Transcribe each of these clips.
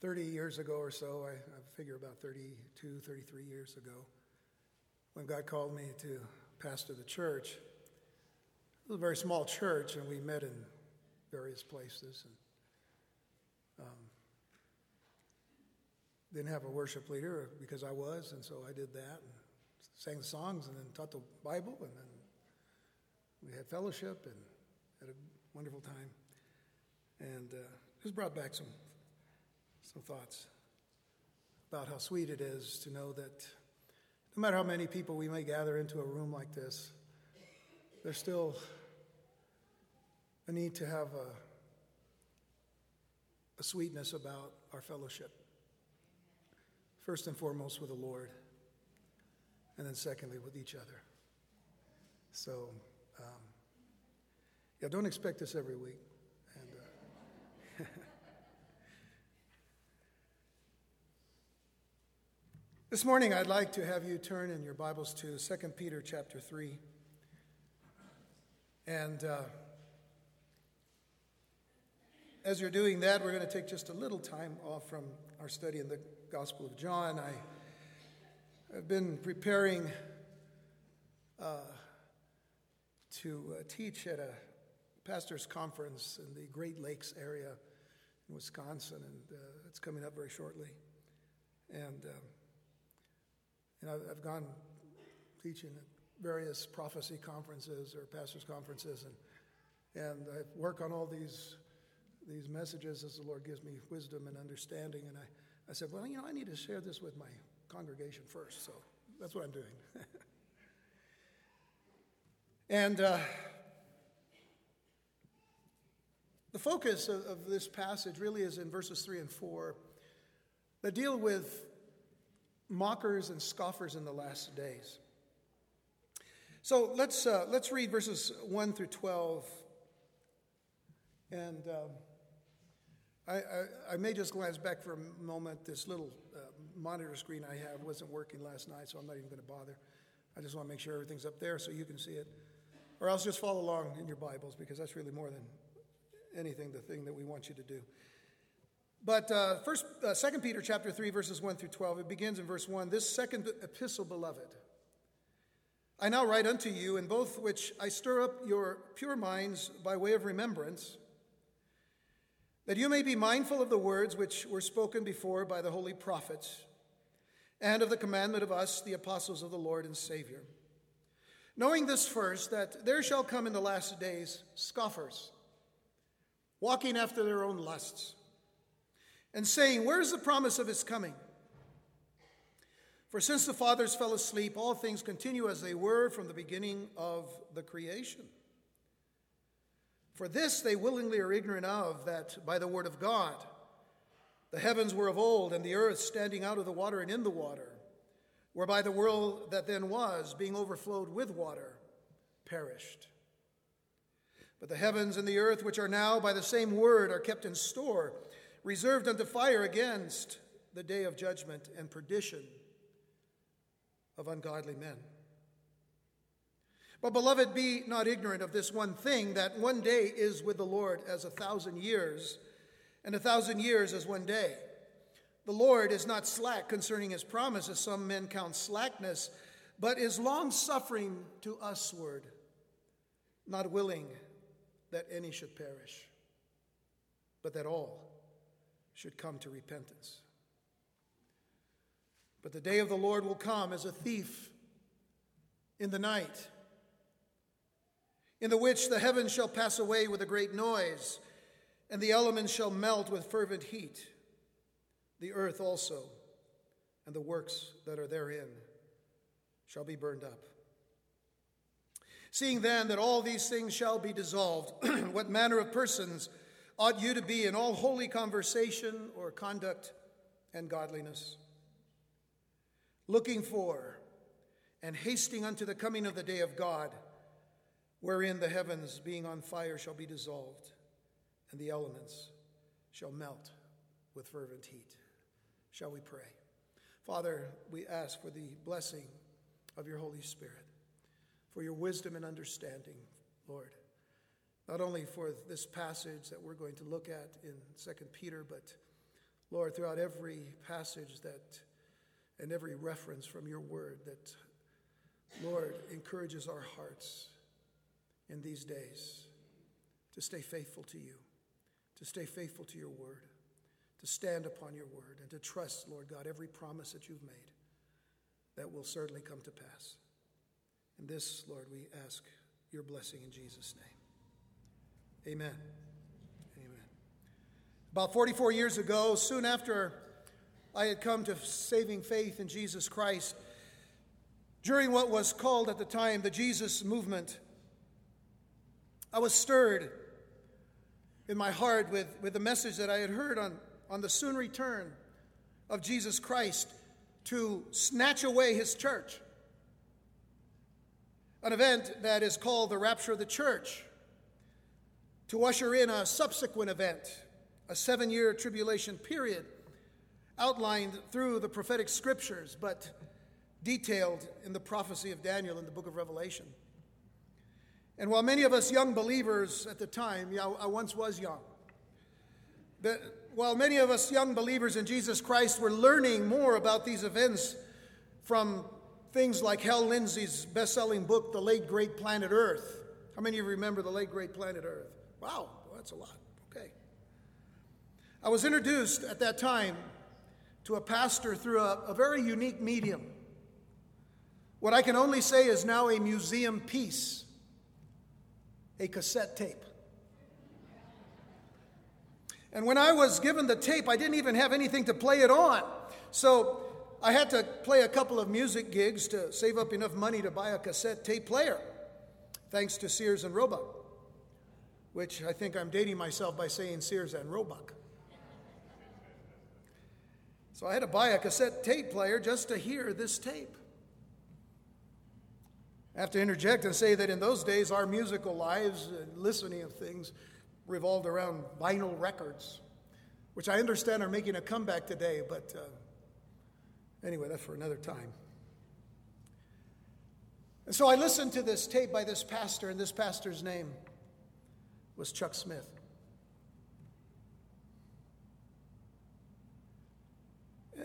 30 years ago or so, I, I figure about 32, 33 years ago, when God called me to pastor the church. It was a very small church, and we met in various places. And um, didn't have a worship leader because I was, and so I did that and sang the songs, and then taught the Bible, and then we had fellowship and had a wonderful time, and uh, just brought back some some thoughts about how sweet it is to know that no matter how many people we may gather into a room like this, there's still a need to have a, a sweetness about our fellowship. First and foremost with the Lord, and then secondly with each other. So, um, yeah, don't expect this every week. And, uh, This morning, I'd like to have you turn in your Bibles to 2 Peter chapter 3. And uh, as you're doing that, we're going to take just a little time off from our study in the Gospel of John. I have been preparing uh, to uh, teach at a pastor's conference in the Great Lakes area in Wisconsin, and uh, it's coming up very shortly. And um, and I've, gone teaching at various prophecy conferences or pastors' conferences, and, and I work on all these, these messages as the Lord gives me wisdom and understanding. And I, I said, well, you know, I need to share this with my congregation first, so that's what I'm doing. and uh, the focus of, of this passage really is in verses 3 and 4 that deal with mockers and scoffers in the last days. So let's, uh, let's read verses 1 through 12. And um, I, I, I, may just glance back for a moment. This little uh, monitor screen I have wasn't working last night, so I'm not even going to bother. I just want to make sure everything's up there so you can see it. Or else just follow along in your Bibles because that's really more than anything the thing that we want you to do. But uh, first, uh, 2 Peter chapter 3, verses 1 through 12, it begins in verse 1. This second epistle, beloved, I now write unto you, in both which I stir up your pure minds by way of remembrance, that you may be mindful of the words which were spoken before by the holy prophets, and of the commandment of us, the apostles of the Lord and Savior. Knowing this first, that there shall come in the last days scoffers, walking after their own lusts and saying, Where's the promise of his coming? For since the fathers fell asleep, all things continue as they were from the beginning of the creation. For this they willingly are ignorant of, that by the word of God, the heavens were of old, and the earth standing out of the water and in the water, whereby the world that then was, being overflowed with water, perished. But the heavens and the earth, which are now by the same word, are kept in store reserved unto fire against the day of judgment and perdition of ungodly men. But, beloved, be not ignorant of this one thing that one day is with the Lord as a thousand years, and a thousand years as one day. The Lord is not slack concerning his promise, as some men count slackness, but is long suffering to usward, not willing that any should perish, but that all should come to repentance. But the day of the Lord will come as a thief in the night, in the which the heavens shall pass away with a great noise, and the elements shall melt with fervent heat. The earth also, and the works that are therein, shall be burned up. Seeing then that all these things shall be dissolved, what manner of persons ought you to be in all holy conversation or conduct and godliness, looking for and hasting unto the coming of the day of God, wherein the heavens, being on fire, shall be dissolved, and the elements shall melt with fervent heat. Shall we pray? Father, we ask for the blessing of your Holy Spirit, for your wisdom and understanding, Lord not only for this passage that we're going to look at in 2 Peter, but Lord, throughout every passage that and every reference from your word that, Lord, encourages our hearts in these days to stay faithful to you, to stay faithful to your word, to stand upon your word, and to trust, Lord God, every promise that you've made that will certainly come to pass. And this, Lord, we ask your blessing in Jesus' name. Amen. Amen. About 44 years ago, soon after I had come to saving faith in Jesus Christ, during what was called at the time the Jesus movement, I was stirred in my heart with, with the message that I had heard on, on the soon return of Jesus Christ to snatch away his church. An event that is called the rapture of the church, to usher in a subsequent event, a seven year tribulation period outlined through the prophetic scriptures, but detailed in the prophecy of Daniel in the book of Revelation. And while many of us young believers at the time, yeah, I once was young, but while many of us young believers in Jesus Christ were learning more about these events from things like Hal Lindsey's best selling book, The Late Great Planet Earth. How many of you remember The Late Great Planet Earth? Wow, that's a lot. Okay. I was introduced at that time to a pastor through a, a very unique medium. What I can only say is now a museum piece a cassette tape. And when I was given the tape, I didn't even have anything to play it on. So I had to play a couple of music gigs to save up enough money to buy a cassette tape player, thanks to Sears and Roebuck, which I think I'm dating myself by saying Sears and Roebuck. So I had to buy a cassette tape player just to hear this tape. I have to interject and say that in those days, our musical lives and listening of things revolved around vinyl records, which I understand are making a comeback today, but uh, anyway, that's for another time. And so I listened to this tape by this pastor, and this pastor's name was Chuck Smith.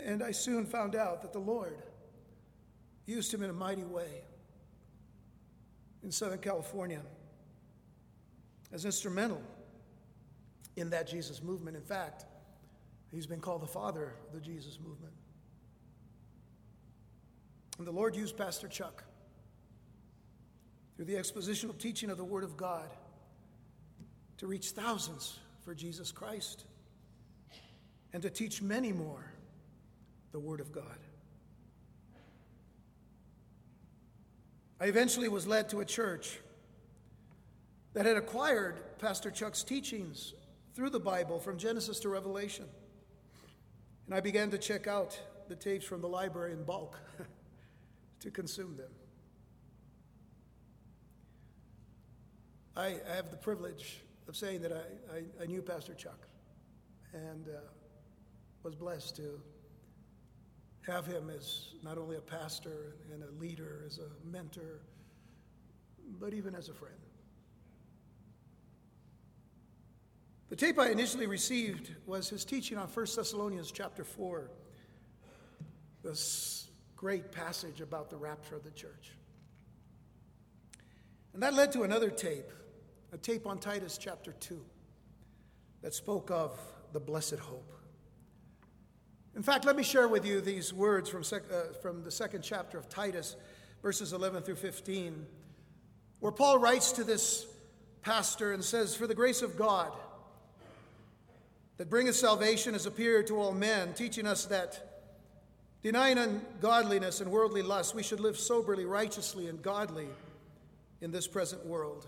And I soon found out that the Lord used him in a mighty way in Southern California as instrumental in that Jesus movement. In fact, he's been called the father of the Jesus movement. And the Lord used Pastor Chuck through the expositional teaching of the Word of God to reach thousands for Jesus Christ and to teach many more the Word of God. I eventually was led to a church that had acquired Pastor Chuck's teachings through the Bible from Genesis to Revelation. And I began to check out the tapes from the library in bulk to consume them. I, have the privilege of saying that I, I, I knew Pastor Chuck and uh, was blessed to have him as not only a pastor and a leader, as a mentor, but even as a friend. The tape I initially received was his teaching on 1 Thessalonians chapter 4, this great passage about the rapture of the church. And that led to another tape, a tape on Titus chapter 2, that spoke of the blessed hope. In fact, let me share with you these words from, sec- uh, from the second chapter of Titus, verses 11 through 15, where Paul writes to this pastor and says, For the grace of God that bringeth salvation has appeared to all men, teaching us that, denying ungodliness and worldly lust, we should live soberly, righteously, and godly in this present world.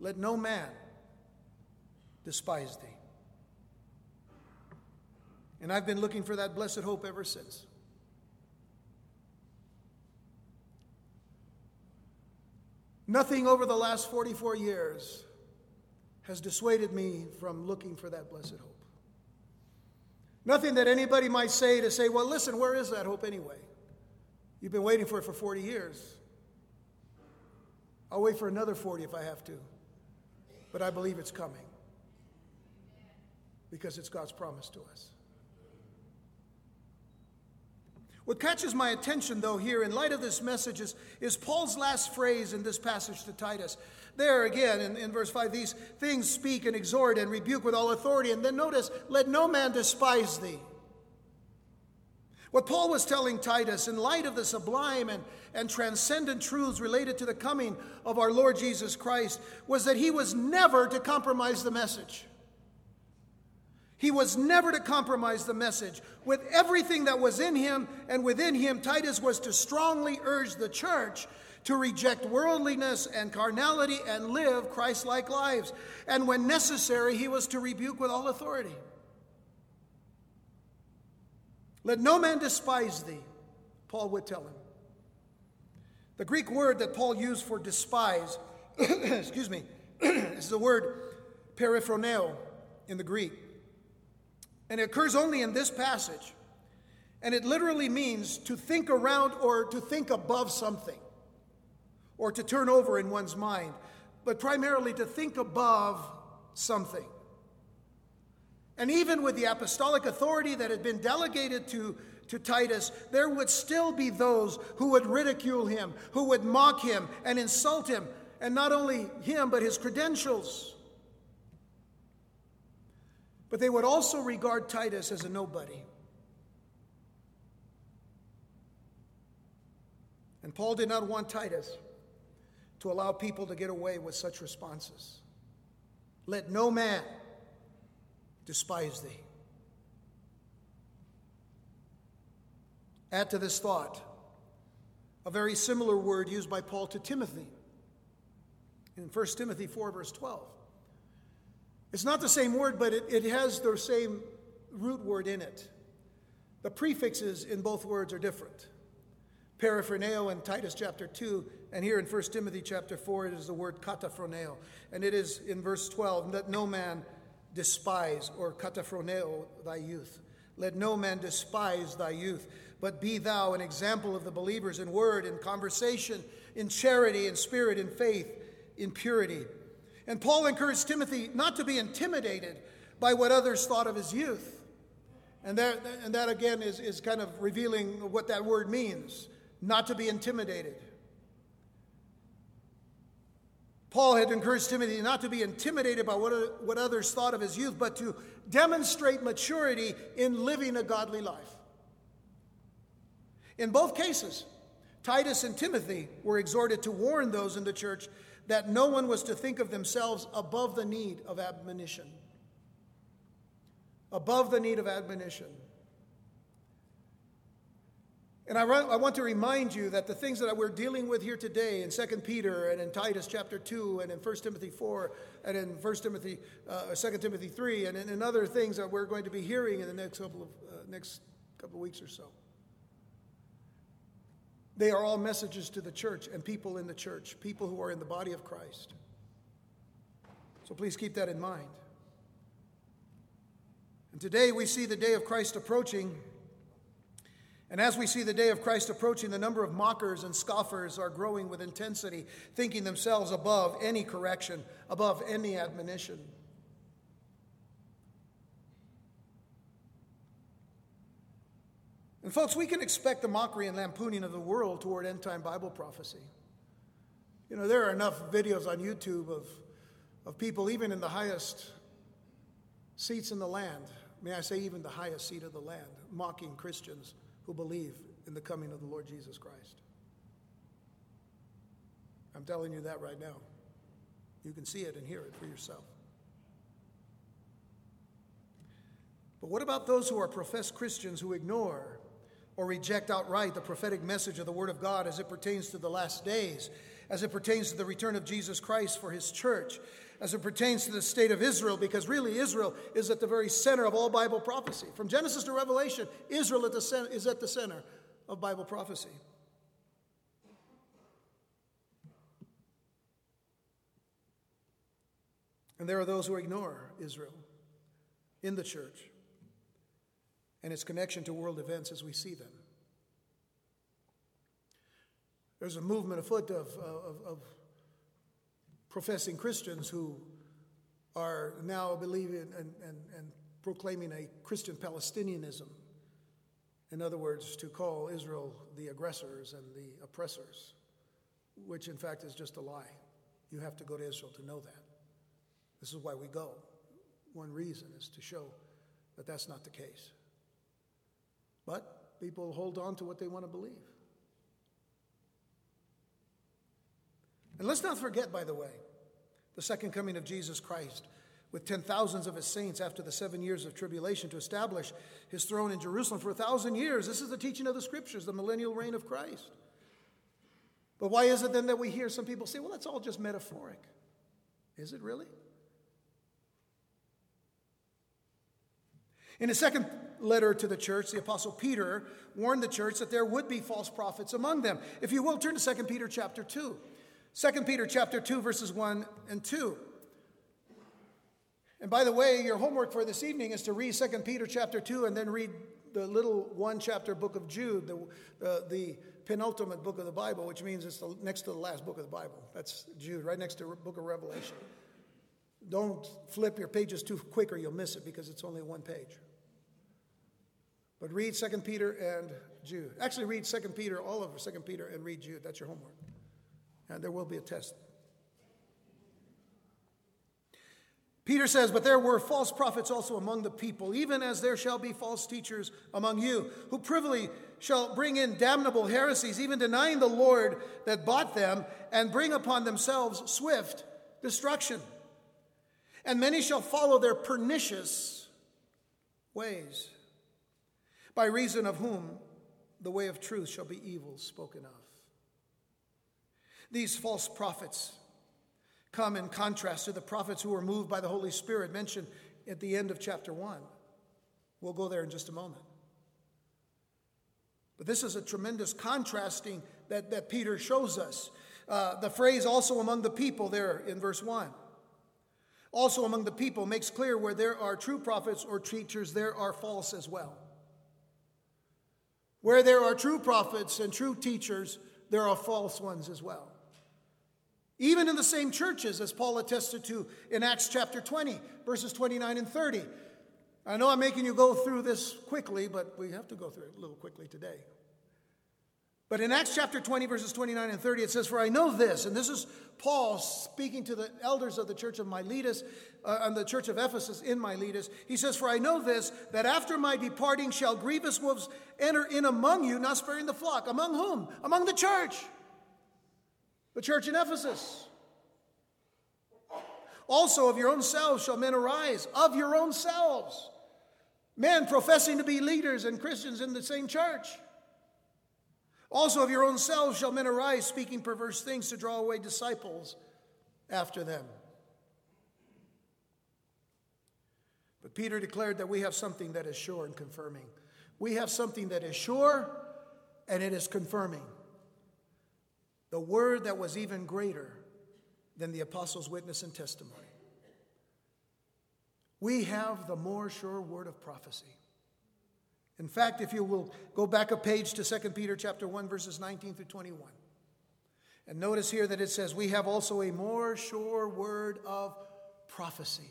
Let no man despise thee. And I've been looking for that blessed hope ever since. Nothing over the last 44 years has dissuaded me from looking for that blessed hope. Nothing that anybody might say to say, well, listen, where is that hope anyway? You've been waiting for it for 40 years. I'll wait for another 40 if I have to. But I believe it's coming because it's God's promise to us. What catches my attention, though, here in light of this message is, is Paul's last phrase in this passage to Titus. There again in, in verse 5, these things speak and exhort and rebuke with all authority. And then notice, let no man despise thee. What Paul was telling Titus, in light of the sublime and, and transcendent truths related to the coming of our Lord Jesus Christ, was that he was never to compromise the message. He was never to compromise the message. With everything that was in him and within him, Titus was to strongly urge the church to reject worldliness and carnality and live Christ like lives. And when necessary, he was to rebuke with all authority. Let no man despise thee, Paul would tell him. The Greek word that Paul used for despise, excuse me, is the word periphroneo in the Greek. And it occurs only in this passage. And it literally means to think around or to think above something, or to turn over in one's mind, but primarily to think above something. And even with the apostolic authority that had been delegated to, to Titus, there would still be those who would ridicule him, who would mock him and insult him, and not only him, but his credentials. But they would also regard Titus as a nobody. And Paul did not want Titus to allow people to get away with such responses. Let no man despise thee. Add to this thought a very similar word used by Paul to Timothy in 1 Timothy 4, verse 12. It's not the same word, but it, it has the same root word in it. The prefixes in both words are different. Paraphroneo in Titus chapter 2, and here in 1 Timothy chapter 4, it is the word kataphroneo. And it is in verse 12, that no man despise, or kataphroneo, thy youth. Let no man despise thy youth, but be thou an example of the believers in word, in conversation, in charity, in spirit, in faith, in purity. And Paul encouraged Timothy not to be intimidated by what others thought of his youth. And that, and that again is, is kind of revealing what that word means not to be intimidated. Paul had encouraged Timothy not to be intimidated by what, what others thought of his youth, but to demonstrate maturity in living a godly life. In both cases, Titus and Timothy were exhorted to warn those in the church that no one was to think of themselves above the need of admonition. Above the need of admonition. And I, I want to remind you that the things that we're dealing with here today in 2 Peter and in Titus chapter 2 and in 1 Timothy 4 and in 1 Timothy, uh, 2 Timothy 3 and in, in, other things that we're going to be hearing in the next couple of, uh, next couple of weeks or so. They are all messages to the church and people in the church, people who are in the body of Christ. So please keep that in mind. And today we see the day of Christ approaching. And as we see the day of Christ approaching, the number of mockers and scoffers are growing with intensity, thinking themselves above any correction, above any admonition. And, folks, we can expect the mockery and lampooning of the world toward end time Bible prophecy. You know, there are enough videos on YouTube of, of people, even in the highest seats in the land, may I say, even the highest seat of the land, mocking Christians who believe in the coming of the Lord Jesus Christ. I'm telling you that right now. You can see it and hear it for yourself. But what about those who are professed Christians who ignore or reject outright the prophetic message of the Word of God as it pertains to the last days, as it pertains to the return of Jesus Christ for His church, as it pertains to the state of Israel, because really Israel is at the very center of all Bible prophecy. From Genesis to Revelation, Israel at the is at the center of Bible prophecy. And there are those who ignore Israel in the church and its connection to world events as we see them. There's a movement afoot of, of, of professing Christians who are now believing and, and, and proclaiming a Christian Palestinianism. In other words, to call Israel the aggressors and the oppressors, which in fact is just a lie. You have to go to Israel to know that. This is why we go. One reason is to show that that's not the case. But people hold on to what they want to believe. And let's not forget, by the way, the second coming of Jesus Christ with ten thousands of his saints after the seven years of tribulation to establish his throne in Jerusalem for a thousand years. This is the teaching of the scriptures, the millennial reign of Christ. But why is it then that we hear some people say, well, that's all just metaphoric? Is it really? In his second letter to the church, the apostle Peter warned the church that there would be false prophets among them. If you will, turn to 2 Peter chapter 2. 2 Peter chapter 2 verses 1 and 2. And by the way, your homework for this evening is to read 2 Peter chapter 2 and then read the little one chapter book of Jude, the, uh, the penultimate book of the Bible, which means it's the, next to the last book of the Bible. That's Jude, right next to the book of Revelation. Don't flip your pages too quick or you'll miss it because it's only one page. But read 2 Peter and Jude. Actually, read 2 Peter, all of 2 Peter, and read Jude. That's your homework. And there will be a test. Peter says, But there were false prophets also among the people, even as there shall be false teachers among you, who privily shall bring in damnable heresies, even denying the Lord that bought them, and bring upon themselves swift destruction. And many shall follow their pernicious ways by reason of whom the way of truth shall be evil spoken of. These false prophets come in contrast to the prophets who were moved by the Holy Spirit mentioned at the end of chapter 1. We'll go there in just a moment. But this is a tremendous contrasting that, that Peter shows us. Uh, the phrase also among the people there in verse 1. Also among the people makes clear where there are true prophets or teachers, there are false as well. Where there are true prophets and true teachers, there are false ones as well. Even in the same churches, as Paul attested to in Acts chapter 20, verses 29 and 30. I know I'm making you go through this quickly, but we have to go through it a little quickly today. But in Acts chapter 20, verses 29 and 30, it says, For I know this, and this is Paul speaking to the elders of the church of Miletus, uh, and the church of Ephesus in Miletus. He says, For I know this, that after my departing shall grievous wolves enter in among you, not sparing the flock. Among whom? Among the church. The church in Ephesus. Also, of your own selves shall men arise, of your own selves. Men professing to be leaders and Christians in the same church. Also, of your own selves shall men arise, speaking perverse things to draw away disciples after them. But Peter declared that we have something that is sure and confirming. We have something that is sure and it is confirming. The word that was even greater than the apostles' witness and testimony. We have the more sure word of prophecy. In fact, if you will go back a page to 2 Peter chapter 1 verses 19 through 21. And notice here that it says we have also a more sure word of prophecy.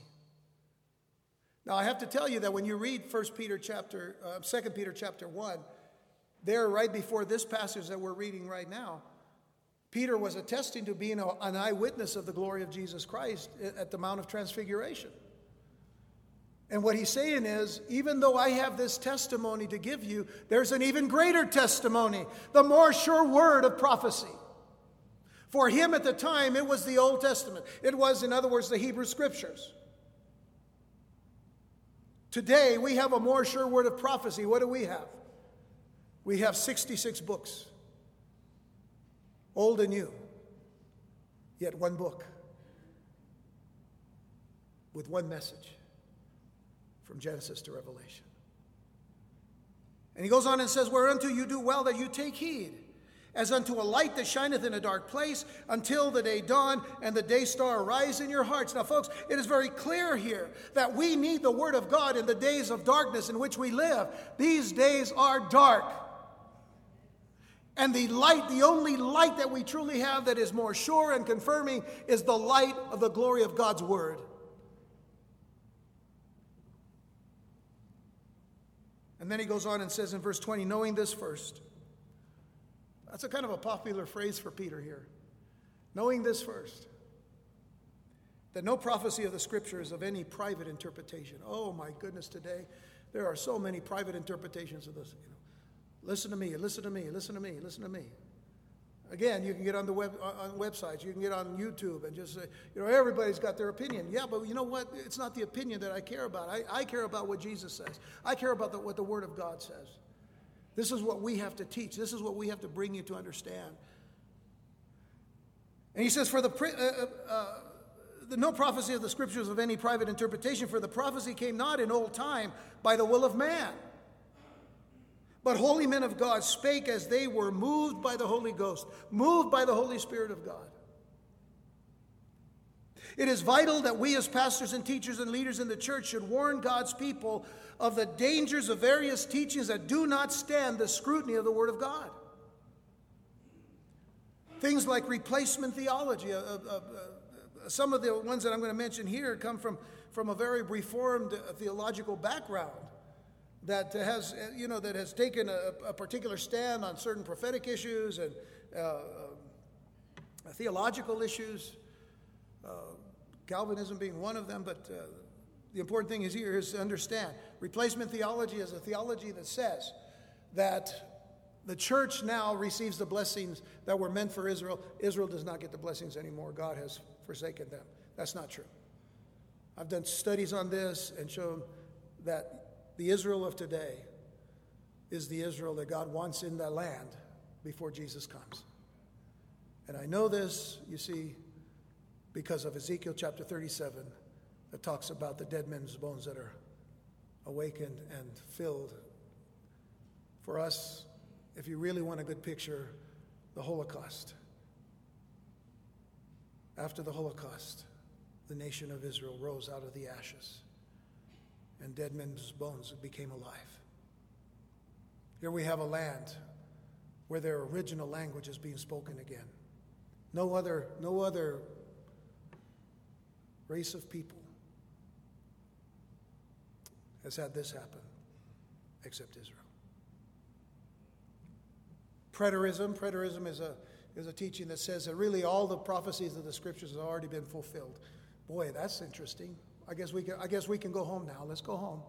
Now I have to tell you that when you read 1 Peter chapter uh, 2 Peter chapter 1, there right before this passage that we're reading right now, Peter was attesting to being an eyewitness of the glory of Jesus Christ at the Mount of Transfiguration. And what he's saying is, even though I have this testimony to give you, there's an even greater testimony, the more sure word of prophecy. For him at the time, it was the Old Testament. It was, in other words, the Hebrew Scriptures. Today, we have a more sure word of prophecy. What do we have? We have 66 books, old and new, yet one book. with one message from Genesis to Revelation. And he goes on and says, Whereunto you do well that you take heed, as unto a light that shineth in a dark place, until the day dawn and the day star arise in your hearts. Now, folks, it is very clear here that we need the Word of God in the days of darkness in which we live. These days are dark. And the light, the only light that we truly have that is more sure and confirming, is the light of the glory of God's Word. And then he goes on and says in verse 20, knowing this first. That's a kind of a popular phrase for Peter here. Knowing this first. That no prophecy of the scripture is of any private interpretation. Oh my goodness, today there are so many private interpretations of this. You know, Listen to me, listen to me, listen to me, listen to me. Again, you can get on the web on websites, you can get on YouTube and just say, you know, everybody's got their opinion. Yeah, but you know what? It's not the opinion that I care about. I, I care about what Jesus says. I care about the, what the Word of God says. This is what we have to teach. This is what we have to bring you to understand. And he says, for the, uh, uh, uh, the no prophecy of the scriptures of any private interpretation, for the prophecy came not in old time by the will of man but holy men of God spake as they were moved by the Holy Ghost, moved by the Holy Spirit of God. It is vital that we, as pastors and teachers and leaders in the church, should warn God's people of the dangers of various teachings that do not stand the scrutiny of the Word of God. Things like replacement theology. Uh, uh, uh, some of the ones that I'm going to mention here come from, from a very reformed theological background that has, you know, that has taken a, a particular stand on certain prophetic issues and uh, uh, theological issues, uh, Calvinism being one of them. But uh, the important thing is here is to understand replacement theology is a theology that says that the church now receives the blessings that were meant for Israel. Israel does not get the blessings anymore. God has forsaken them. That's not true. I've done studies on this and shown that the Israel of today is the Israel that God wants in that land before Jesus comes. And I know this, you see, because of Ezekiel chapter 37 that talks about the dead men's bones that are awakened and filled. For us, if you really want a good picture, the Holocaust. After the Holocaust, the nation of Israel rose out of the ashes and dead men's bones became alive. Here we have a land where their original language is being spoken again. No other, no other race of people has had this happen except Israel. Preterism, preterism is a, is a teaching that says that really all the prophecies of the scriptures have already been fulfilled. Boy, that's interesting. I guess we can, I guess we can go home now. Let's go home.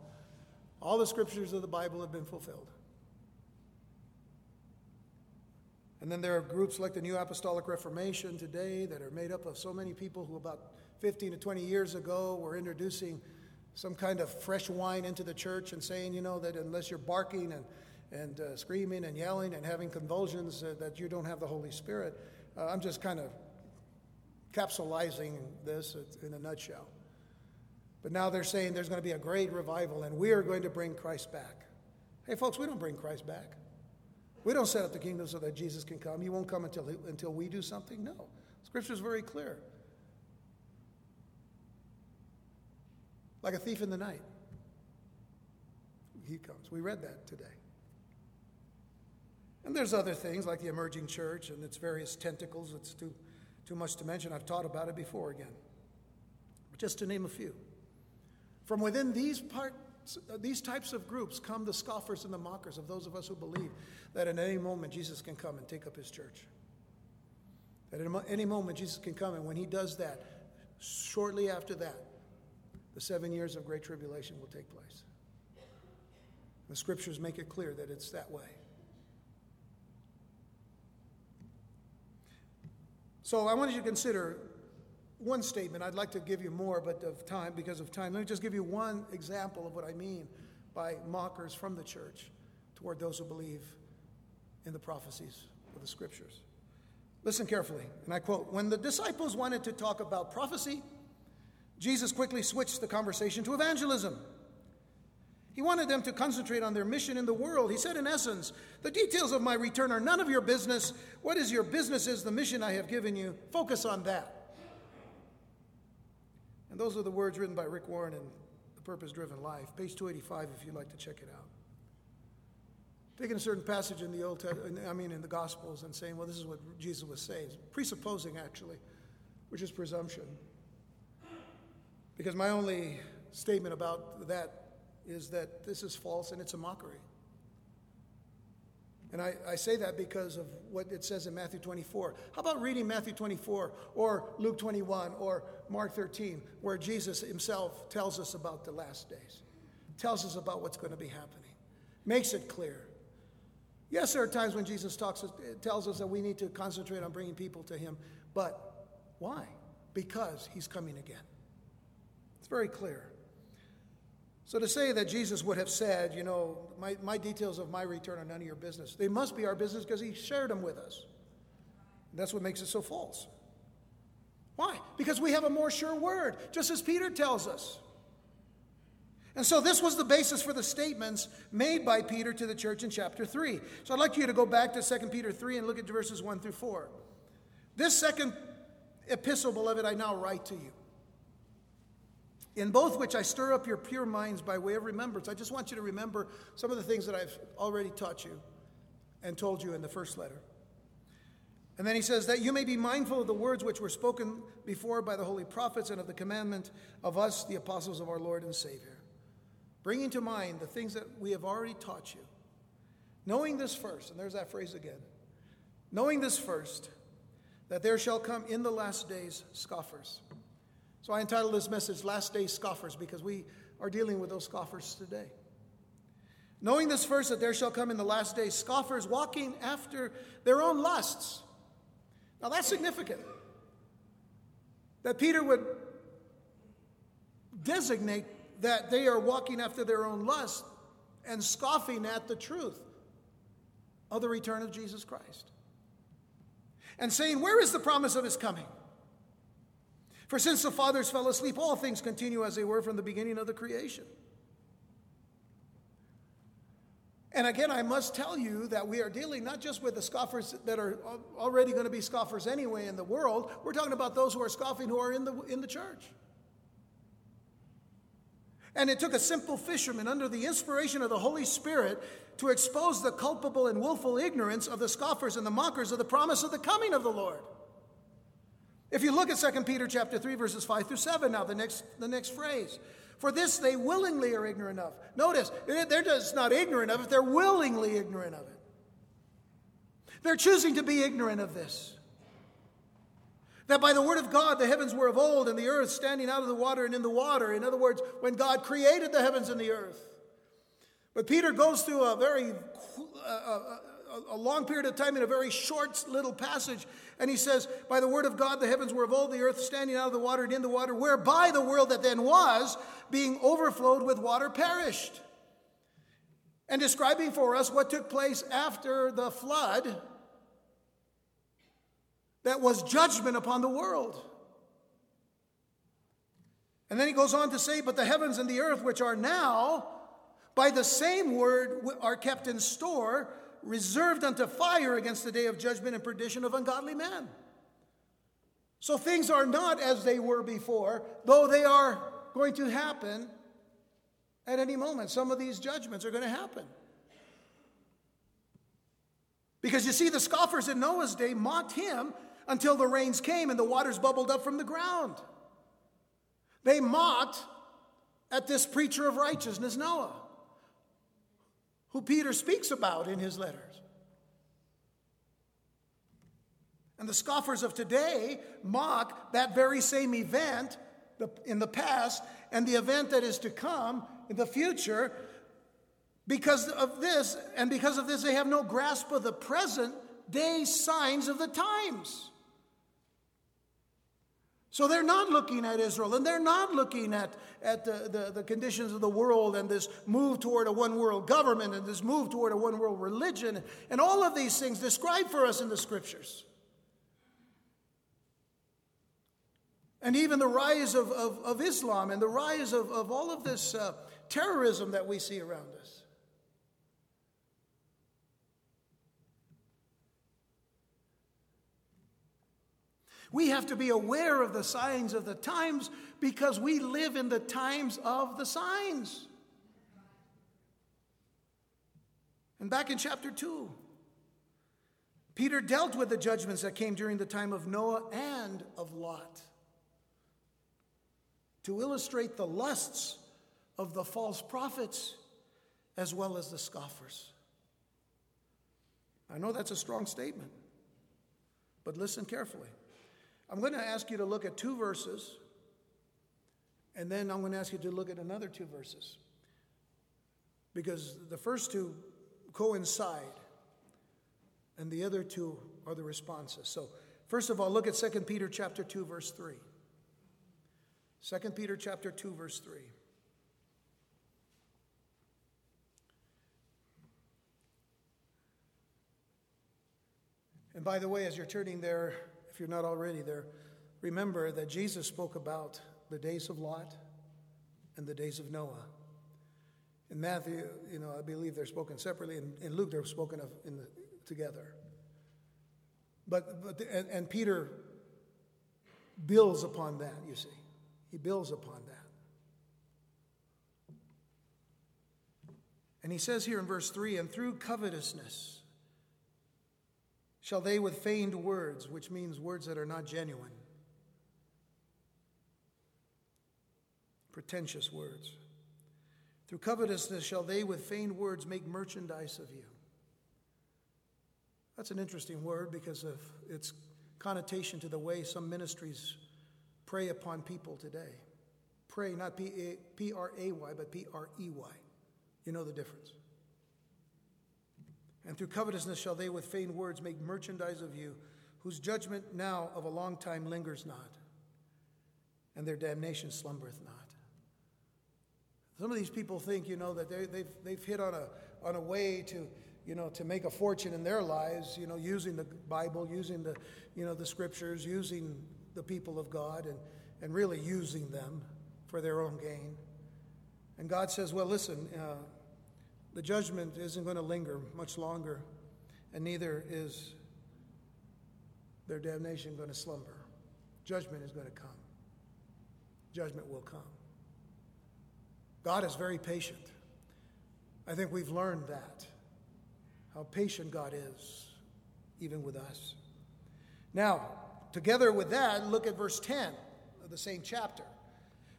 All the scriptures of the Bible have been fulfilled. And then there are groups like the New Apostolic Reformation today that are made up of so many people who, about 15 to 20 years ago, were introducing some kind of fresh wine into the church and saying, you know, that unless you're barking and, and uh, screaming and yelling and having convulsions, uh, that you don't have the Holy Spirit. Uh, I'm just kind of capsulizing this in a nutshell. But now they're saying there's going to be a great revival and we are going to bring Christ back. Hey, folks, we don't bring Christ back. We don't set up the kingdom so that Jesus can come. He won't come until, until we do something. No. Scripture is very clear. Like a thief in the night. He comes. We read that today. And there's other things like the emerging church and its various tentacles. It's too, too much to mention. I've taught about it before again. But just to name a few. From within these parts, these types of groups come the scoffers and the mockers of those of us who believe that at any moment Jesus can come and take up his church. That at any moment Jesus can come, and when he does that, shortly after that, the seven years of great tribulation will take place. The scriptures make it clear that it's that way. So I want you to consider one statement. I'd like to give you more, but of time, because of time, let me just give you one example of what I mean by mockers from the church toward those who believe in the prophecies of the scriptures. Listen carefully, and I quote When the disciples wanted to talk about prophecy, Jesus quickly switched the conversation to evangelism. He wanted them to concentrate on their mission in the world. He said, in essence, the details of my return are none of your business. What is your business is the mission I have given you. Focus on that. And those are the words written by Rick Warren in The Purpose Driven Life, page 285, if you'd like to check it out. Taking a certain passage in the Old Testament, I mean in the Gospels, and saying, well, this is what Jesus was saying, presupposing actually, which is presumption. Because my only statement about that is that this is false and it's a mockery. And I, I, say that because of what it says in Matthew 24. How about reading Matthew 24 or Luke 21 or Mark 13, where Jesus himself tells us about the last days, tells us about what's going to be happening, makes it clear. Yes, there are times when Jesus talks, tells us that we need to concentrate on bringing people to him, but why? Because he's coming again. It's very clear. So to say that Jesus would have said, you know, my, my details of my return are none of your business, they must be our business because he shared them with us. That's what makes it so false. Why? Because we have a more sure word, just as Peter tells us. And so this was the basis for the statements made by Peter to the church in chapter 3. So I'd like you to go back to 2 Peter 3 and look at verses 1 through 4. This second epistle, beloved, I now write to you in both which I stir up your pure minds by way of remembrance. I just want you to remember some of the things that I've already taught you and told you in the first letter. And then he says, that you may be mindful of the words which were spoken before by the holy prophets and of the commandment of us, the apostles of our Lord and Savior, bringing to mind the things that we have already taught you. Knowing this first, and there's that phrase again, knowing this first, that there shall come in the last days scoffers so I entitled this message Last Day Scoffers because we are dealing with those scoffers today. Knowing this first, that there shall come in the last days scoffers walking after their own lusts. Now that's significant. That Peter would designate that they are walking after their own lust and scoffing at the truth of the return of Jesus Christ. And saying, Where is the promise of his coming? For since the fathers fell asleep, all things continue as they were from the beginning of the creation. And again, I must tell you that we are dealing not just with the scoffers that are already going to be scoffers anyway in the world, we're talking about those who are scoffing who are in the, in the church. And it took a simple fisherman under the inspiration of the Holy Spirit to expose the culpable and willful ignorance of the scoffers and the mockers of the promise of the coming of the Lord. If you look at 2 Peter chapter 3, verses 5 through 7, now the next, the next phrase. For this they willingly are ignorant of. Notice, they're just not ignorant of it, they're willingly ignorant of it. They're choosing to be ignorant of this. That by the word of God the heavens were of old, and the earth standing out of the water and in the water. In other words, when God created the heavens and the earth. But Peter goes through a very uh, uh, a long period of time in a very short little passage. And he says, By the word of God, the heavens were of old, the earth standing out of the water and in the water, whereby the world that then was, being overflowed with water, perished. And describing for us what took place after the flood that was judgment upon the world. And then he goes on to say, But the heavens and the earth, which are now, by the same word, are kept in store reserved unto fire against the day of judgment and perdition of ungodly men. So things are not as they were before, though they are going to happen at any moment. Some of these judgments are going to happen. Because you see, the scoffers in Noah's day mocked him until the rains came and the waters bubbled up from the ground. They mocked at this preacher of righteousness, Noah who Peter speaks about in his letters. And the scoffers of today mock that very same event in the past and the event that is to come in the future. Because of this, and because of this, they have no grasp of the present day signs of the times. So they're not looking at Israel and they're not looking at, at the, the, the, conditions of the world and this move toward a one world government and this move toward a one world religion and all of these things described for us in the scriptures. and even the rise of, of, of Islam and the rise of, of all of this uh, terrorism that we see around us. We have to be aware of the signs of the times because we live in the times of the signs. And back in chapter 2, Peter dealt with the judgments that came during the time of Noah and of Lot to illustrate the lusts of the false prophets as well as the scoffers. I know that's a strong statement, but listen carefully. I'm going to ask you to look at two verses, and then I'm going to ask you to look at another two verses. Because the first two coincide, and the other two are the responses. So, first of all, look at 2 Peter chapter 2 verse 3. 2 Peter chapter 2 verse 3. And by the way, as you're turning there, if you're not already there, remember that Jesus spoke about the days of Lot and the days of Noah. In Matthew, you know, I believe they're spoken separately. In, in Luke, they're spoken of in the, together. But, but and, and Peter builds upon that, you see. He builds upon that. And he says here in verse 3 and through covetousness shall they with feigned words, which means words that are not genuine, pretentious words through covetousness shall they with feigned words make merchandise of you. That's an interesting word because of its connotation to the way some ministries prey upon people today. Pray, not P R A Y, but P R E Y. You know the difference. And through covetousness shall they with feigned words make merchandise of you, whose judgment now of a long time lingers not, and their damnation slumbereth not. Some of these people think, you know, that they, they've, they've hit on a, on a way to, you know, to make a fortune in their lives, you know, using the Bible, using the, you know, the scriptures, using the people of God, and, and really using them for their own gain. And God says, well, listen, uh, the judgment isn't going to linger much longer, and neither is their damnation going to slumber. Judgment is going to come. Judgment will come. God is very patient. I think we've learned that, how patient God is, even with us. Now, together with that, look at verse 10 of the same chapter.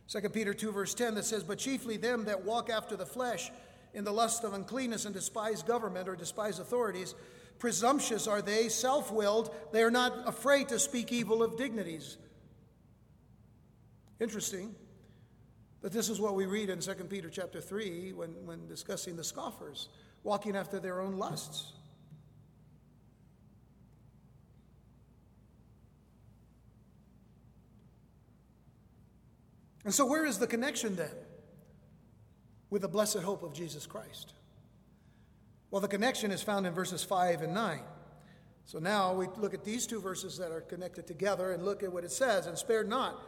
2 Peter 2, verse 10, that says, But chiefly them that walk after the flesh in the lust of uncleanness and despise government or despise authorities. Presumptuous are they, self willed. They are not afraid to speak evil of dignities. Interesting. But this is what we read in 2 Peter chapter 3 when, when discussing the scoffers, walking after their own lusts. And so, where is the connection then with the blessed hope of Jesus Christ? Well, the connection is found in verses 5 and 9. So now we look at these two verses that are connected together and look at what it says and spared not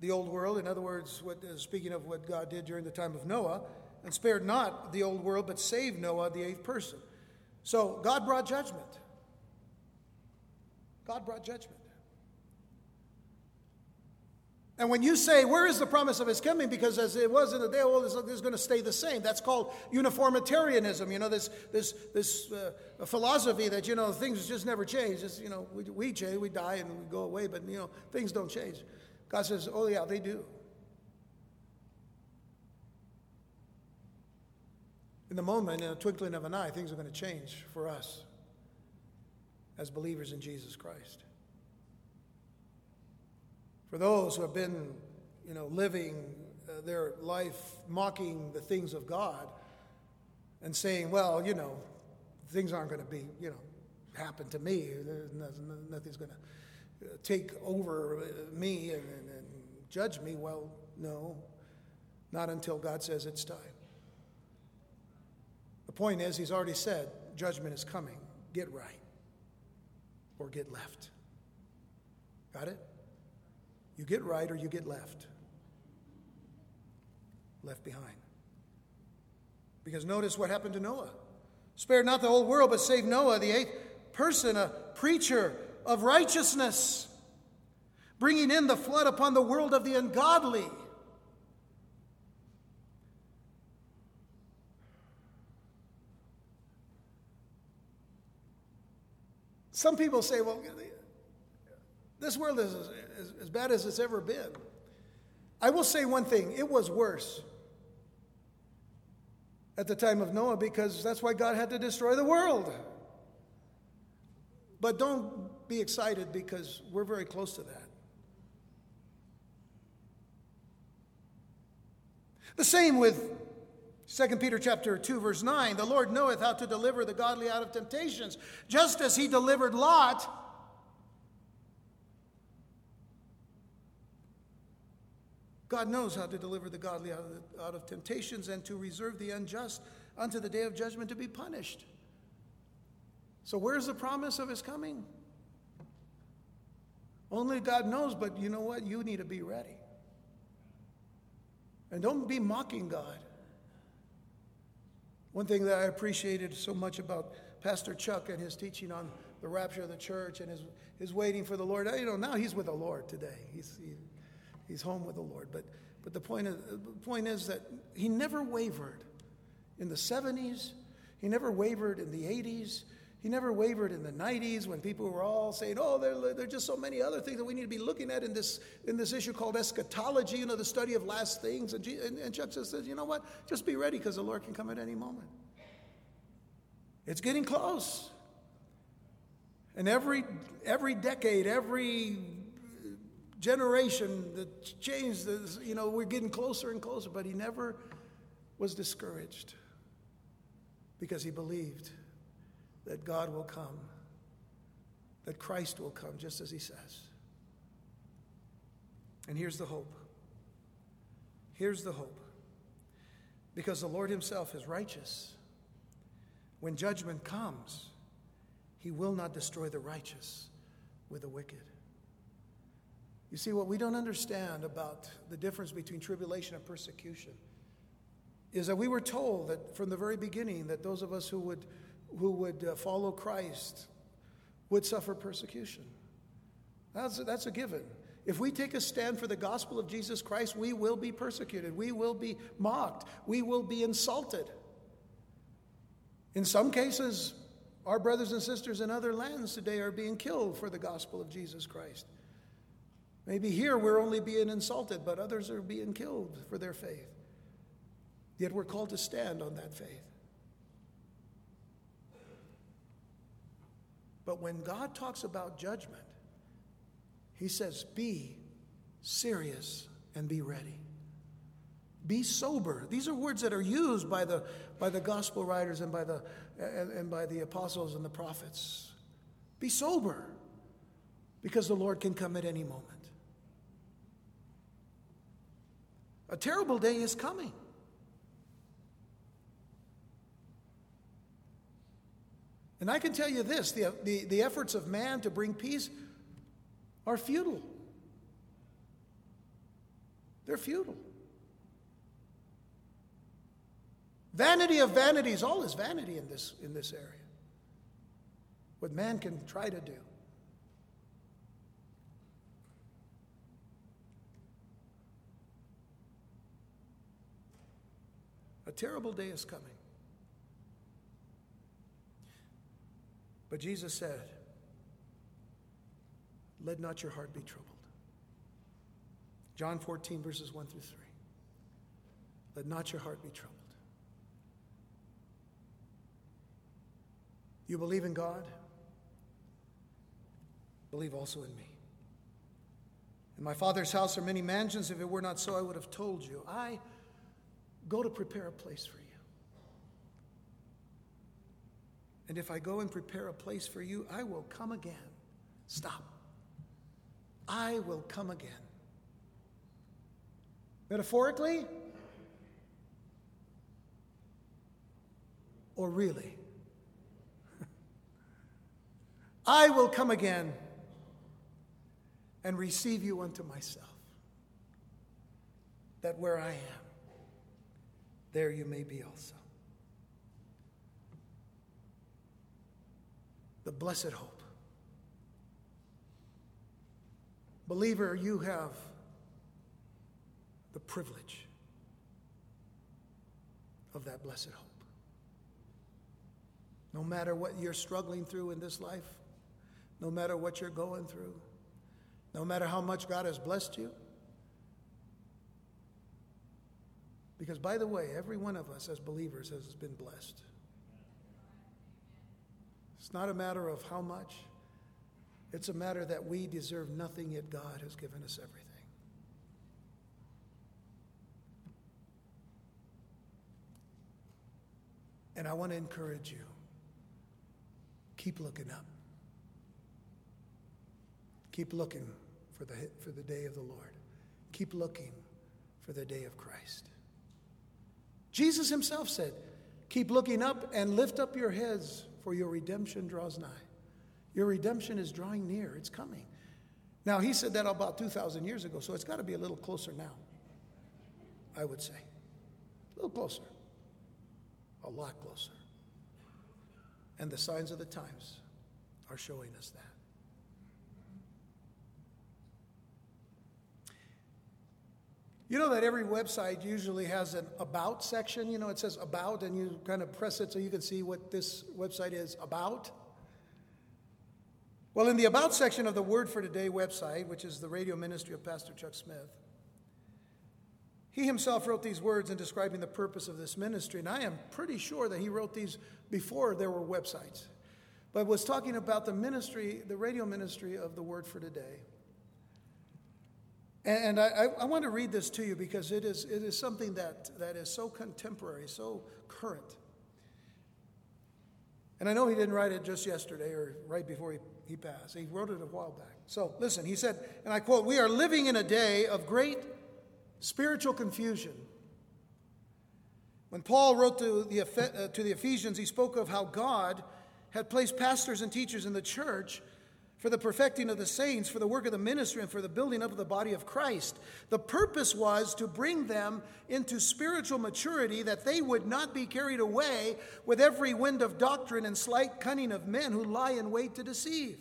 the old world, in other words, what, uh, speaking of what God did during the time of Noah, and spared not the old world, but saved Noah, the eighth person. So God brought judgment. God brought judgment. And when you say, where is the promise of his coming? Because as it was in the day of old, it's going to stay the same. That's called uniformitarianism. You know, this, this, this uh, philosophy that, you know, things just never change. Just, you know, we, we change, we die, and we go away, but, you know, things don't change. God says, Oh, yeah, they do. In the moment, in a twinkling of an eye, things are going to change for us as believers in Jesus Christ. For those who have been, you know, living uh, their life mocking the things of God and saying, well, you know, things aren't going to be, you know, happen to me. Nothing's going to take over uh, me and, and, and judge me. Well, no, not until God says it's time. The point is, he's already said judgment is coming. Get right or get left. Got it? You get right or you get left. Left behind. Because notice what happened to Noah. Spared not the whole world, but saved Noah, the eighth person, a preacher of righteousness, bringing in the flood upon the world of the ungodly. Some people say, well, this world is as, as bad as it's ever been. I will say one thing it was worse at the time of Noah because that's why God had to destroy the world. But don't be excited because we're very close to that. The same with 2 Peter chapter 2 verse 9, the Lord knoweth how to deliver the godly out of temptations, just as he delivered Lot God knows how to deliver the godly out of, out of temptations and to reserve the unjust unto the day of judgment to be punished. So, where's the promise of his coming? Only God knows, but you know what? You need to be ready. And don't be mocking God. One thing that I appreciated so much about Pastor Chuck and his teaching on the rapture of the church and his, his waiting for the Lord, you know, now he's with the Lord today. He's, he, he's home with the Lord. But, but the, point is, the point is that he never wavered in the 70s, he never wavered in the 80s, he never wavered in the 90s when people were all saying, oh, there, there are just so many other things that we need to be looking at in this, in this issue called eschatology, you know, the study of last things. And, and, and Chuck says, you know what? Just be ready because the Lord can come at any moment. It's getting close. And every, every decade, every generation that changed, this, you know, we're getting closer and closer, but he never was discouraged because he believed that God will come, that Christ will come, just as he says. And here's the hope. Here's the hope. Because the Lord himself is righteous. When judgment comes, he will not destroy the righteous with the wicked. You see, what we don't understand about the difference between tribulation and persecution is that we were told that from the very beginning that those of us who would who would uh, follow Christ would suffer persecution. That's a, that's a given. If we take a stand for the gospel of Jesus Christ, we will be persecuted. We will be mocked. We will be insulted. In some cases, our brothers and sisters in other lands today are being killed for the gospel of Jesus Christ. Maybe here we're only being insulted, but others are being killed for their faith. Yet we're called to stand on that faith. But when God talks about judgment, he says, be serious and be ready. Be sober. These are words that are used by the, by the gospel writers and by the, and, and by the apostles and the prophets. Be sober because the Lord can come at any moment. A terrible day is coming. And I can tell you this the, the, the efforts of man to bring peace are futile. They're futile. Vanity of vanities, all is vanity in this, in this area. What man can try to do. A terrible day is coming. But Jesus said, Let not your heart be troubled. John 14, verses 1 through 3. Let not your heart be troubled. You believe in God? Believe also in me. In my Father's house are many mansions. If it were not so, I would have told you. I go to prepare a place for you. And if I go and prepare a place for you, I will come again. Stop. I will come again. Metaphorically? Or really? I will come again and receive you unto myself, that where I am, there you may be also. The blessed hope. Believer, you have the privilege of that blessed hope. No matter what you're struggling through in this life, no matter what you're going through, no matter how much God has blessed you. Because, by the way, every one of us as believers has been blessed. It's not a matter of how much, it's a matter that we deserve nothing, yet God has given us everything. And I want to encourage you keep looking up. Keep looking for the, for the day of the Lord. Keep looking for the day of Christ. Jesus himself said, Keep looking up and lift up your heads, for your redemption draws nigh. Your redemption is drawing near, it's coming. Now, he said that about 2,000 years ago, so it's got to be a little closer now, I would say. A little closer, a lot closer. And the signs of the times are showing us that. You know that every website usually has an about section. You know, it says about, and you kind of press it so you can see what this website is about. Well, in the about section of the Word for Today website, which is the radio ministry of Pastor Chuck Smith, he himself wrote these words in describing the purpose of this ministry, and I am pretty sure that he wrote these before there were websites, but was talking about the ministry, the radio ministry of the Word for Today. And I, I, want to read this to you because it is, it is something that, that is so contemporary, so current. And I know he didn't write it just yesterday or right before he, he passed. He wrote it a while back. So listen, he said, and I quote, We are living in a day of great spiritual confusion. When Paul wrote to the, uh, to the Ephesians, he spoke of how God had placed pastors and teachers in the church for the perfecting of the saints, for the work of the ministry, and for the building up of the body of Christ. The purpose was to bring them into spiritual maturity that they would not be carried away with every wind of doctrine and slight cunning of men who lie in wait to deceive.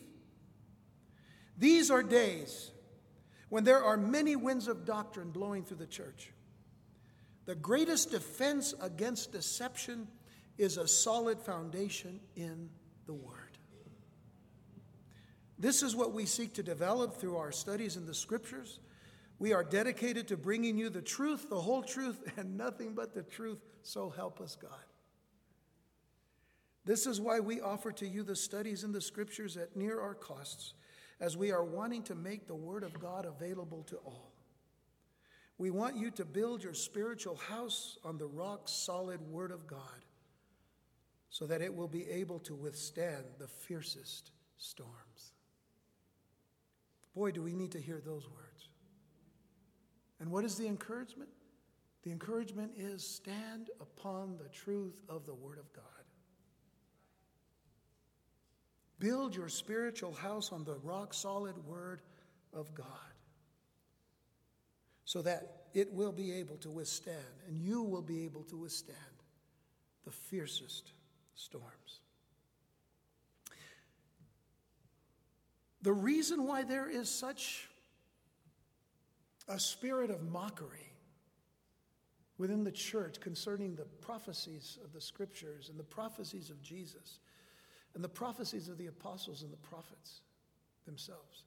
These are days when there are many winds of doctrine blowing through the church. The greatest defense against deception is a solid foundation in the Word. This is what we seek to develop through our studies in the scriptures. We are dedicated to bringing you the truth, the whole truth, and nothing but the truth, so help us God. This is why we offer to you the studies in the scriptures at near our costs, as we are wanting to make the Word of God available to all. We want you to build your spiritual house on the rock solid Word of God so that it will be able to withstand the fiercest storms. Boy, do we need to hear those words. And what is the encouragement? The encouragement is stand upon the truth of the Word of God. Build your spiritual house on the rock solid Word of God so that it will be able to withstand, and you will be able to withstand the fiercest storms. The reason why there is such a spirit of mockery within the church concerning the prophecies of the scriptures and the prophecies of Jesus and the prophecies of the apostles and the prophets themselves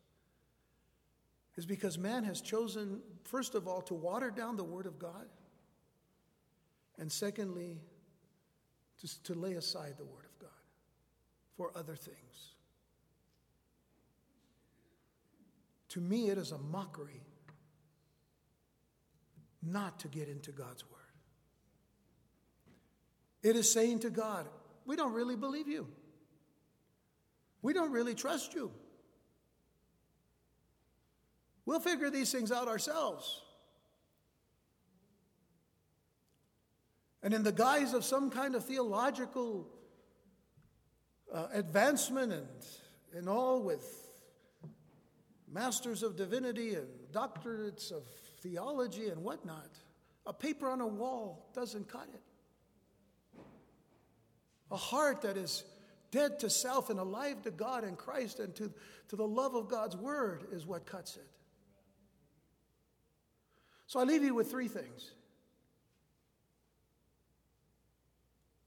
is because man has chosen, first of all, to water down the Word of God, and secondly, to, to lay aside the Word of God for other things. To me, it is a mockery not to get into God's Word. It is saying to God, We don't really believe you. We don't really trust you. We'll figure these things out ourselves. And in the guise of some kind of theological uh, advancement and, and all with masters of divinity and doctorates of theology and whatnot. A paper on a wall doesn't cut it. A heart that is dead to self and alive to God and Christ and to, to the love of God's word is what cuts it. So I leave you with three things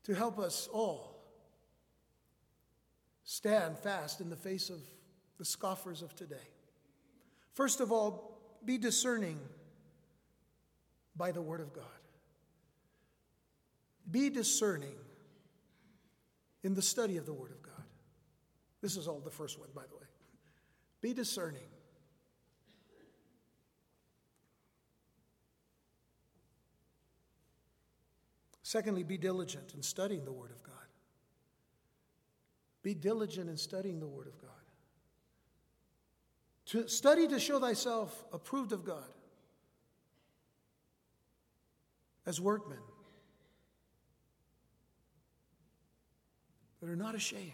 to help us all stand fast in the face of the scoffers of today. First of all, be discerning by the Word of God. Be discerning in the study of the Word of God. This is all the first one, by the way. Be discerning. Secondly, be diligent in studying the Word of God. Be diligent in studying the Word of God. To study to show thyself approved of God as workmen that are not ashamed.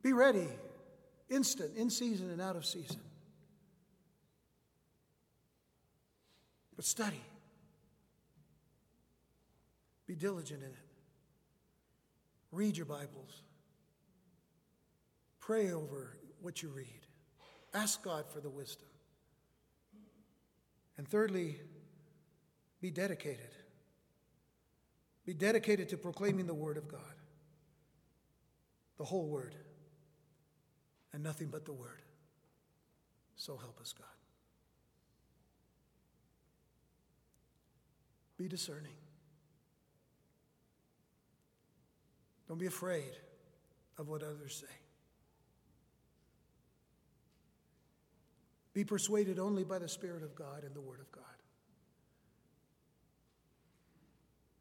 Be ready, instant, in season and out of season. But study. Be diligent in it. Read your Bibles. Pray over what you read. Ask God for the wisdom. And thirdly, be dedicated. Be dedicated to proclaiming the Word of God, the whole Word, and nothing but the Word. So help us, God. Be discerning. Don't be afraid of what others say. Be persuaded only by the Spirit of God and the Word of God.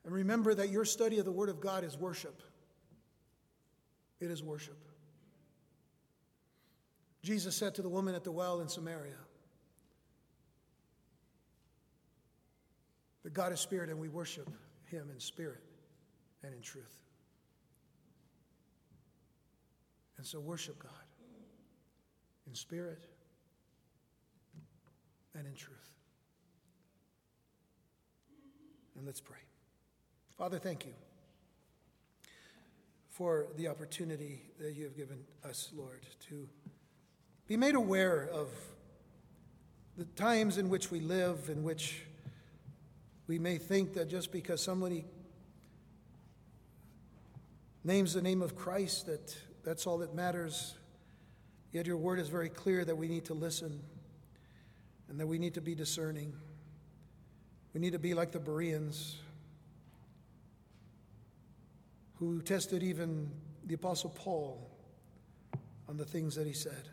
And remember that your study of the Word of God is worship. It is worship. Jesus said to the woman at the well in Samaria that God is spirit and we worship him in spirit and in truth. And so worship God in spirit and in truth. And let's pray. Father, thank you for the opportunity that you have given us, Lord, to be made aware of the times in which we live, in which we may think that just because somebody names the name of Christ, that that's all that matters. Yet your word is very clear that we need to listen and that we need to be discerning. We need to be like the Bereans who tested even the Apostle Paul on the things that he said.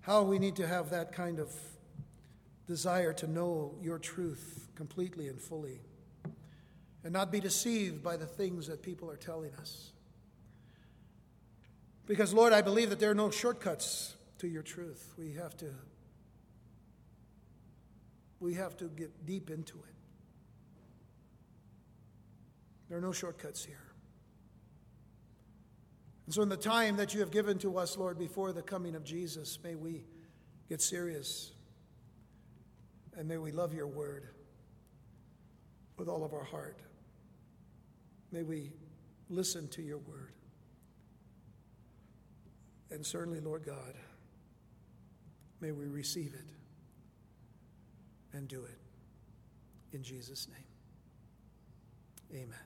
How we need to have that kind of desire to know your truth completely and fully and not be deceived by the things that people are telling us. Because, Lord, I believe that there are no shortcuts to your truth. We have to we have to get deep into it. There are no shortcuts here. And so, in the time that you have given to us, Lord, before the coming of Jesus, may we get serious and may we love your word with all of our heart. May we listen to your word. And certainly, Lord God, may we receive it and do it. In Jesus' name, amen.